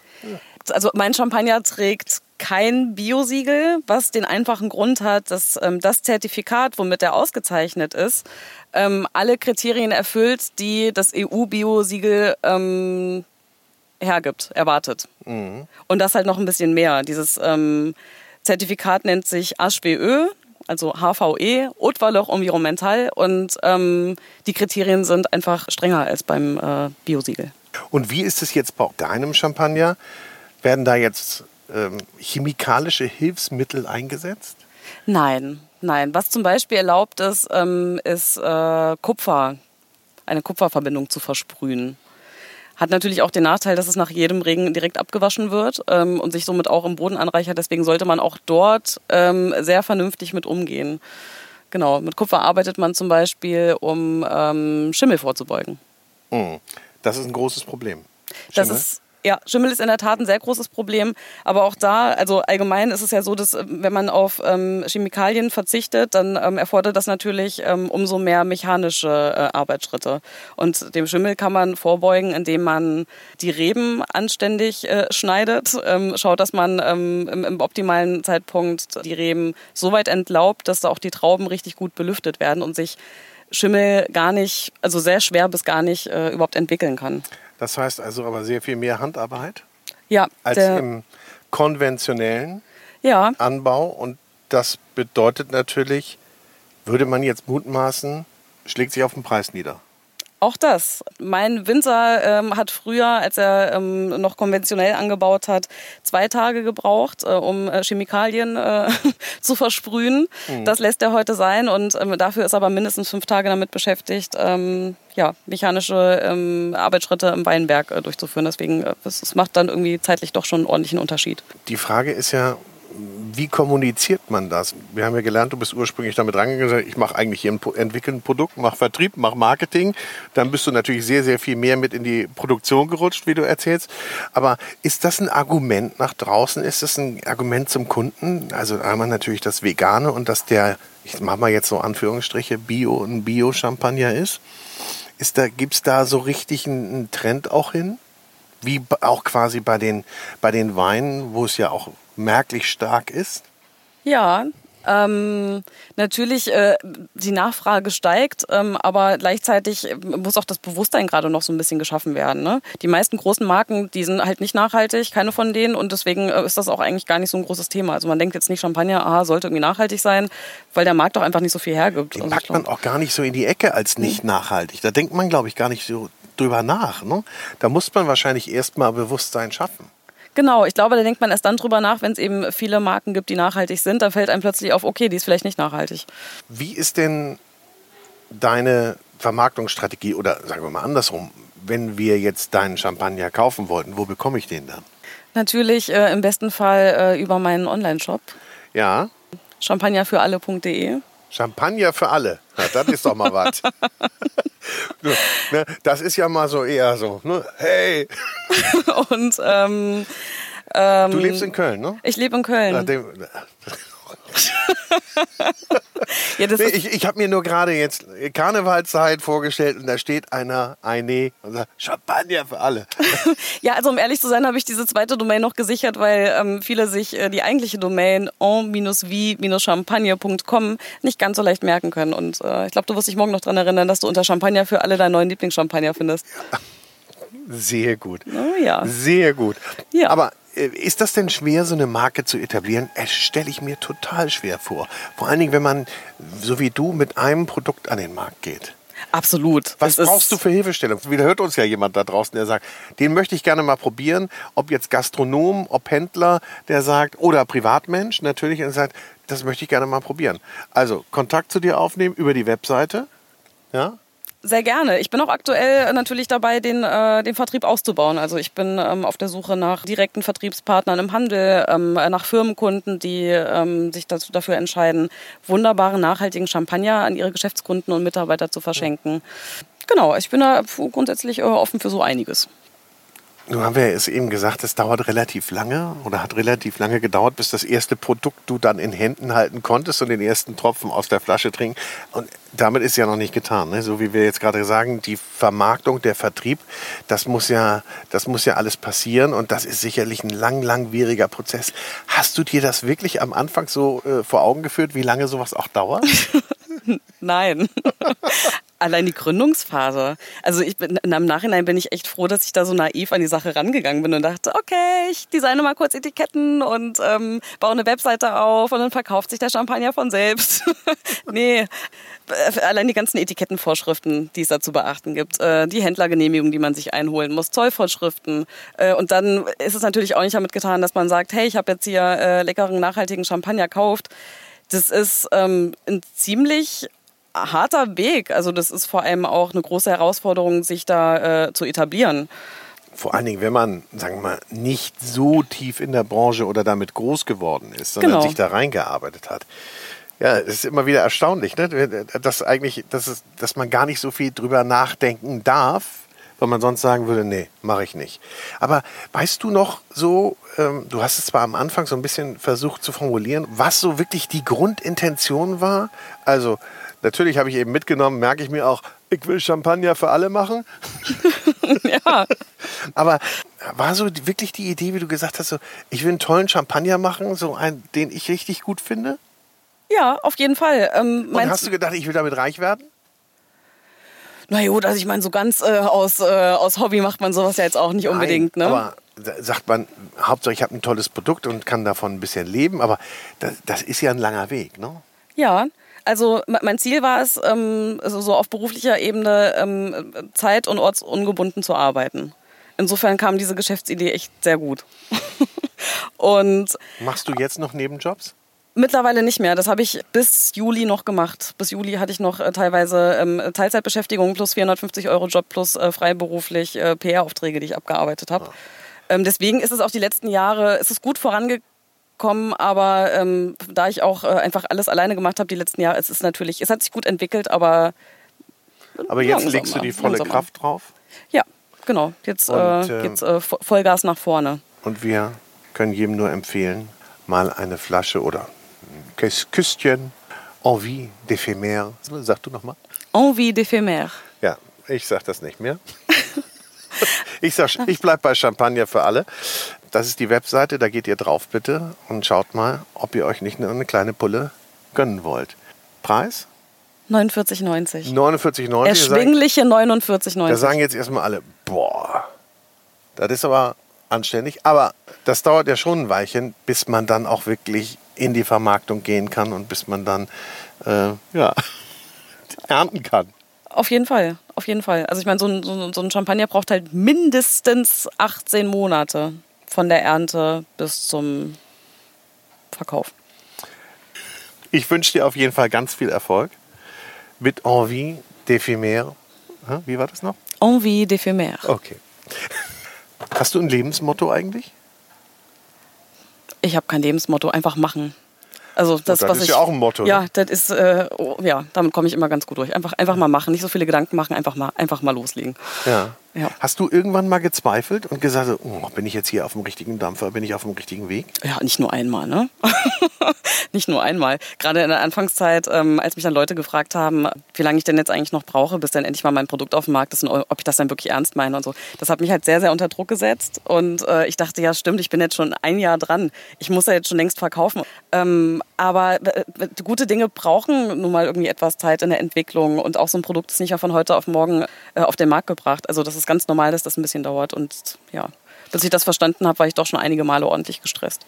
Also mein Champagner trägt kein Biosiegel, was den einfachen Grund hat, dass ähm, das Zertifikat, womit er ausgezeichnet ist, ähm, alle Kriterien erfüllt, die das EU-Biosiegel ähm, hergibt, erwartet. Mhm. Und das halt noch ein bisschen mehr. Dieses ähm, Zertifikat nennt sich HVE, also HVE, Haute Valeur Environnemental und ähm, die Kriterien sind einfach strenger als beim äh, Biosiegel. Und wie ist es jetzt bei deinem Champagner? Werden da jetzt ähm, chemikalische Hilfsmittel eingesetzt? Nein, nein. Was zum Beispiel erlaubt ist, ähm, ist äh, Kupfer, eine Kupferverbindung zu versprühen. Hat natürlich auch den Nachteil, dass es nach jedem Regen direkt abgewaschen wird ähm, und sich somit auch im Boden anreichert. Deswegen sollte man auch dort ähm, sehr vernünftig mit umgehen. Genau, mit Kupfer arbeitet man zum Beispiel, um ähm, Schimmel vorzubeugen. Hm. Das ist ein großes Problem. Schimmel? Das ist ja, Schimmel ist in der Tat ein sehr großes Problem. Aber auch da, also allgemein ist es ja so, dass äh, wenn man auf ähm, Chemikalien verzichtet, dann ähm, erfordert das natürlich ähm, umso mehr mechanische äh, Arbeitsschritte. Und dem Schimmel kann man vorbeugen, indem man die Reben anständig äh, schneidet, ähm, schaut, dass man ähm, im, im, optimalen Zeitpunkt die Reben so weit entlaubt, dass da auch die Trauben richtig gut belüftet werden und sich Schimmel gar nicht, also sehr schwer bis gar nicht äh, überhaupt entwickeln kann. Das heißt also aber sehr viel mehr Handarbeit ja, als im konventionellen ja. Anbau. Und das bedeutet natürlich, würde man jetzt mutmaßen, schlägt sich auf den Preis nieder. Auch das. Mein Winzer ähm, hat früher, als er ähm, noch konventionell angebaut hat, zwei Tage gebraucht, äh, um äh, Chemikalien äh, <laughs> zu versprühen. Mhm. Das lässt er heute sein und ähm, dafür ist aber mindestens fünf Tage damit beschäftigt, ähm, ja, mechanische ähm, Arbeitsschritte im Weinberg äh, durchzuführen. Deswegen, äh, es macht dann irgendwie zeitlich doch schon einen ordentlichen Unterschied. Die Frage ist ja, wie kommuniziert man das? Wir haben ja gelernt, du bist ursprünglich damit rangegangen, ich mache eigentlich hier ein, entwickle ein Produkt, mache Vertrieb, mache Marketing. Dann bist du natürlich sehr, sehr viel mehr mit in die Produktion gerutscht, wie du erzählst. Aber ist das ein Argument nach draußen? Ist das ein Argument zum Kunden? Also einmal natürlich das Vegane und dass der, ich mache mal jetzt so Anführungsstriche, Bio, ein Bio-Champagner ist. ist da, Gibt es da so richtig einen, einen Trend auch hin? Wie auch quasi bei den, bei den Weinen, wo es ja auch merklich stark ist? Ja, ähm, natürlich, äh, die Nachfrage steigt, ähm, aber gleichzeitig muss auch das Bewusstsein gerade noch so ein bisschen geschaffen werden. Ne? Die meisten großen Marken, die sind halt nicht nachhaltig, keine von denen und deswegen äh, ist das auch eigentlich gar nicht so ein großes Thema. Also man denkt jetzt nicht, Champagner, aha, sollte irgendwie nachhaltig sein, weil der Markt auch einfach nicht so viel hergibt. Den also packt man auch gar nicht so in die Ecke als nicht nachhaltig. Da denkt man, glaube ich, gar nicht so drüber nach. Ne? Da muss man wahrscheinlich erstmal Bewusstsein schaffen. Genau, ich glaube, da denkt man erst dann drüber nach, wenn es eben viele Marken gibt, die nachhaltig sind. Da fällt einem plötzlich auf, okay, die ist vielleicht nicht nachhaltig. Wie ist denn deine Vermarktungsstrategie oder sagen wir mal andersrum, wenn wir jetzt deinen Champagner kaufen wollten, wo bekomme ich den dann? Natürlich äh, im besten Fall äh, über meinen Online-Shop. Ja. Champagnerfüralle.de. Champagner für alle. Na, das ist doch mal was. <laughs> Ne, das ist ja mal so eher so, ne? hey. <laughs> Und ähm, ähm, du lebst in Köln, ne? Ich lebe in Köln. Ja, nee, ich ich habe mir nur gerade jetzt Karnevalzeit vorgestellt und da steht einer, eine und sagt Champagner für alle. <laughs> ja, also um ehrlich zu sein, habe ich diese zweite Domain noch gesichert, weil ähm, viele sich äh, die eigentliche Domain en-v-champagne.com nicht ganz so leicht merken können. Und äh, ich glaube, du wirst dich morgen noch daran erinnern, dass du unter Champagner für alle deinen neuen Lieblingschampagner findest. Ja. Sehr gut. Oh ja. Sehr gut. Ja. Aber ist das denn schwer, so eine Marke zu etablieren? Das stelle ich mir total schwer vor. Vor allen Dingen, wenn man, so wie du, mit einem Produkt an den Markt geht. Absolut. Was es brauchst du für Hilfestellung? Wieder hört uns ja jemand da draußen, der sagt, den möchte ich gerne mal probieren. Ob jetzt Gastronom, ob Händler, der sagt, oder Privatmensch natürlich, und sagt, das möchte ich gerne mal probieren. Also Kontakt zu dir aufnehmen über die Webseite. Ja? Sehr gerne. Ich bin auch aktuell natürlich dabei, den, äh, den Vertrieb auszubauen. Also ich bin ähm, auf der Suche nach direkten Vertriebspartnern im Handel, ähm, nach Firmenkunden, die ähm, sich dazu, dafür entscheiden, wunderbaren, nachhaltigen Champagner an ihre Geschäftskunden und Mitarbeiter zu verschenken. Genau, ich bin da grundsätzlich äh, offen für so einiges. Nun haben wir es eben gesagt, es dauert relativ lange oder hat relativ lange gedauert, bis das erste Produkt du dann in Händen halten konntest und den ersten Tropfen aus der Flasche trinken. Und damit ist ja noch nicht getan. Ne? So wie wir jetzt gerade sagen, die Vermarktung, der Vertrieb, das muss ja, das muss ja alles passieren und das ist sicherlich ein lang, langwieriger Prozess. Hast du dir das wirklich am Anfang so äh, vor Augen geführt, wie lange sowas auch dauert? <laughs> Nein. Allein die Gründungsphase. Also ich bin, im Nachhinein bin ich echt froh, dass ich da so naiv an die Sache rangegangen bin und dachte, okay, ich designe mal kurz Etiketten und ähm, baue eine Webseite auf und dann verkauft sich der Champagner von selbst. <laughs> nee, allein die ganzen Etikettenvorschriften, die es da zu beachten gibt, äh, die Händlergenehmigung, die man sich einholen muss, Zollvorschriften. Äh, und dann ist es natürlich auch nicht damit getan, dass man sagt, hey, ich habe jetzt hier äh, leckeren, nachhaltigen Champagner gekauft. Das ist ähm, ein ziemlich harter Weg. Also das ist vor allem auch eine große Herausforderung, sich da äh, zu etablieren. Vor allen Dingen, wenn man, sagen wir mal, nicht so tief in der Branche oder damit groß geworden ist, sondern genau. sich da reingearbeitet hat. Ja, es ist immer wieder erstaunlich, ne? dass eigentlich, dass, es, dass man gar nicht so viel drüber nachdenken darf, weil man sonst sagen würde, nee, mache ich nicht. Aber weißt du noch so, ähm, du hast es zwar am Anfang so ein bisschen versucht zu formulieren, was so wirklich die Grundintention war? Also Natürlich habe ich eben mitgenommen, merke ich mir auch, ich will Champagner für alle machen. <laughs> ja. Aber war so wirklich die Idee, wie du gesagt hast, so, ich will einen tollen Champagner machen, so einen, den ich richtig gut finde? Ja, auf jeden Fall. Ähm, Und hast du gedacht, ich will damit reich werden? Na gut, also ich meine, so ganz äh, aus, äh, aus Hobby macht man sowas ja jetzt auch nicht Nein, unbedingt. Ne? Aber sagt man, Hauptsache ich habe ein tolles Produkt und kann davon ein bisschen leben, aber das, das ist ja ein langer Weg, ne? Ja, also mein Ziel war es, ähm, so auf beruflicher Ebene ähm, zeit- und ortsungebunden zu arbeiten. Insofern kam diese Geschäftsidee echt sehr gut. <laughs> und Machst du jetzt noch Nebenjobs? Mittlerweile nicht mehr. Das habe ich bis Juli noch gemacht. Bis Juli hatte ich noch äh, teilweise ähm, Teilzeitbeschäftigung plus 450 Euro Job plus äh, freiberuflich äh, PR-Aufträge, die ich abgearbeitet habe. Ah. Ähm, deswegen ist es auch die letzten Jahre, ist es gut vorangegangen kommen, aber ähm, da ich auch äh, einfach alles alleine gemacht habe die letzten Jahre, es ist natürlich, es hat sich gut entwickelt, aber aber jetzt langsamer, legst du die volle langsamer. Kraft drauf? Ja, genau. Jetzt und, äh, geht's äh, Vollgas nach vorne. Und wir können jedem nur empfehlen, mal eine Flasche oder ein Küsschen Envie d'éphémère. Sag du nochmal. Envie d'éphémère. Ja, ich sag das nicht mehr. <laughs> ich sag, ich bleib bei Champagner für alle. Das ist die Webseite, da geht ihr drauf bitte und schaut mal, ob ihr euch nicht eine kleine Pulle gönnen wollt. Preis? 49,90. 49,90. Erschwingliche 49,90. Da sagen jetzt erstmal alle, boah, das ist aber anständig. Aber das dauert ja schon ein Weilchen, bis man dann auch wirklich in die Vermarktung gehen kann und bis man dann äh, ja, <laughs> ernten kann. Auf jeden Fall, auf jeden Fall. Also ich meine, so ein, so ein Champagner braucht halt mindestens 18 Monate von der Ernte bis zum Verkauf. Ich wünsche dir auf jeden Fall ganz viel Erfolg mit Envie d'éphémère. Wie war das noch? Envie d'éphémère. Okay. <laughs> Hast du ein Lebensmotto eigentlich? Ich habe kein Lebensmotto, einfach machen. Also das, das was ist ich, ja auch ein Motto. Ja, ne? das ist äh, oh, ja, damit komme ich immer ganz gut durch. Einfach, einfach mal machen, nicht so viele Gedanken machen, einfach mal, einfach mal loslegen. Ja. Ja. Hast du irgendwann mal gezweifelt und gesagt, oh, bin ich jetzt hier auf dem richtigen Dampfer, bin ich auf dem richtigen Weg? Ja, nicht nur einmal, ne? <laughs> nicht nur einmal. Gerade in der Anfangszeit, ähm, als mich dann Leute gefragt haben, wie lange ich denn jetzt eigentlich noch brauche, bis dann endlich mal mein Produkt auf dem Markt ist und ob ich das dann wirklich ernst meine und so. Das hat mich halt sehr, sehr unter Druck gesetzt. Und äh, ich dachte, ja, stimmt, ich bin jetzt schon ein Jahr dran. Ich muss ja jetzt schon längst verkaufen. Ähm, aber äh, gute Dinge brauchen nun mal irgendwie etwas Zeit in der Entwicklung. Und auch so ein Produkt ist nicht ja von heute auf morgen äh, auf den Markt gebracht. Also das ist ganz normal, dass das ein bisschen dauert. Und ja, bis ich das verstanden habe, war ich doch schon einige Male ordentlich gestresst.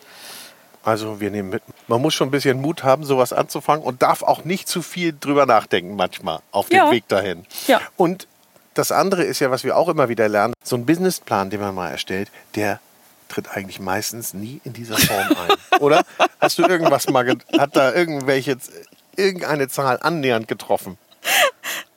Also wir nehmen mit. Man muss schon ein bisschen Mut haben, sowas anzufangen und darf auch nicht zu viel drüber nachdenken manchmal auf dem Ja. Weg dahin. Ja. Und das andere ist ja, was wir auch immer wieder lernen, so ein Businessplan, den man mal erstellt, der tritt eigentlich meistens nie in dieser Form ein. Oder? Hast du irgendwas mal, hat da irgendwelche, irgendeine Zahl annähernd getroffen?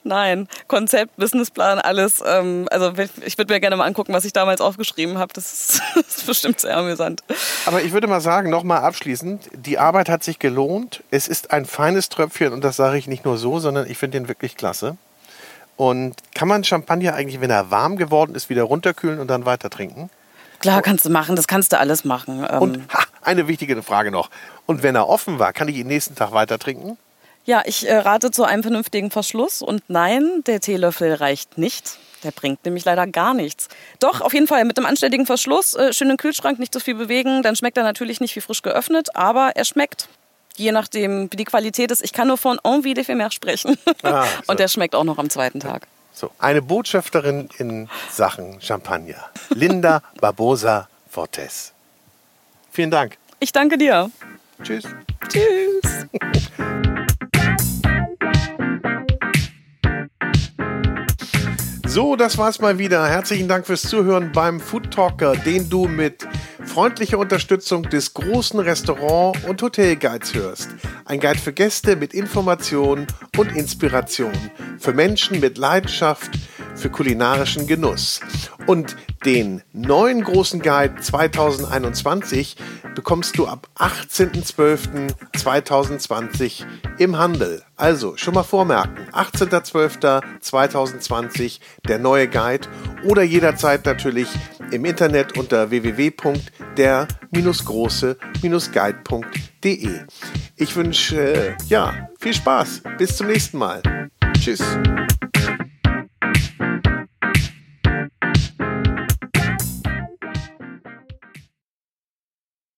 Nein, Konzept, Businessplan, alles. Ähm, also ich würde mir gerne mal angucken, was ich damals aufgeschrieben habe. Das ist, <laughs> das ist bestimmt sehr amüsant. Aber ich würde mal sagen, nochmal abschließend, die Arbeit hat sich gelohnt. Es ist ein feines Tröpfchen und das sage ich nicht nur so, sondern ich finde den wirklich klasse. Und kann man Champagner eigentlich, wenn er warm geworden ist, wieder runterkühlen und dann weiter trinken? Klar, kannst du machen, das kannst du alles machen. Ähm, Und ha, eine wichtige Frage noch. Und wenn er offen war, kann ich ihn nächsten Tag weiter trinken? ja, ich äh, rate zu einem vernünftigen Verschluss und nein, der Teelöffel reicht nicht. Der bringt nämlich leider gar nichts. Doch, auf jeden Fall mit einem anständigen Verschluss, äh, schön im Kühlschrank, nicht zu viel bewegen, dann schmeckt er natürlich nicht wie frisch geöffnet, aber er schmeckt. Je nachdem, wie die Qualität ist. Ich kann nur von Envie de Femère sprechen. Ah, <laughs> so. Und der schmeckt auch noch am zweiten Tag. So, eine Botschafterin in Sachen Champagner. Linda Barbosa Fortes. Vielen Dank. Ich danke dir. Tschüss. Tschüss. <laughs> So, das war's mal wieder. Herzlichen Dank fürs Zuhören beim Food Talker, den du mit freundlicher Unterstützung des großen Restaurant- und Hotelguides hörst. Ein Guide für Gäste mit Information und Inspiration. Für Menschen mit Leidenschaft für kulinarischen Genuss. Und den neuen großen Guide 2021 bekommst du ab 18.12.2020 im Handel. Also schon mal vormerken, 18.12.2020 der neue Guide oder jederzeit natürlich im Internet unter www.der-große-guide.de. Ich wünsche äh, ja viel Spaß. Bis zum nächsten Mal. Tschüss.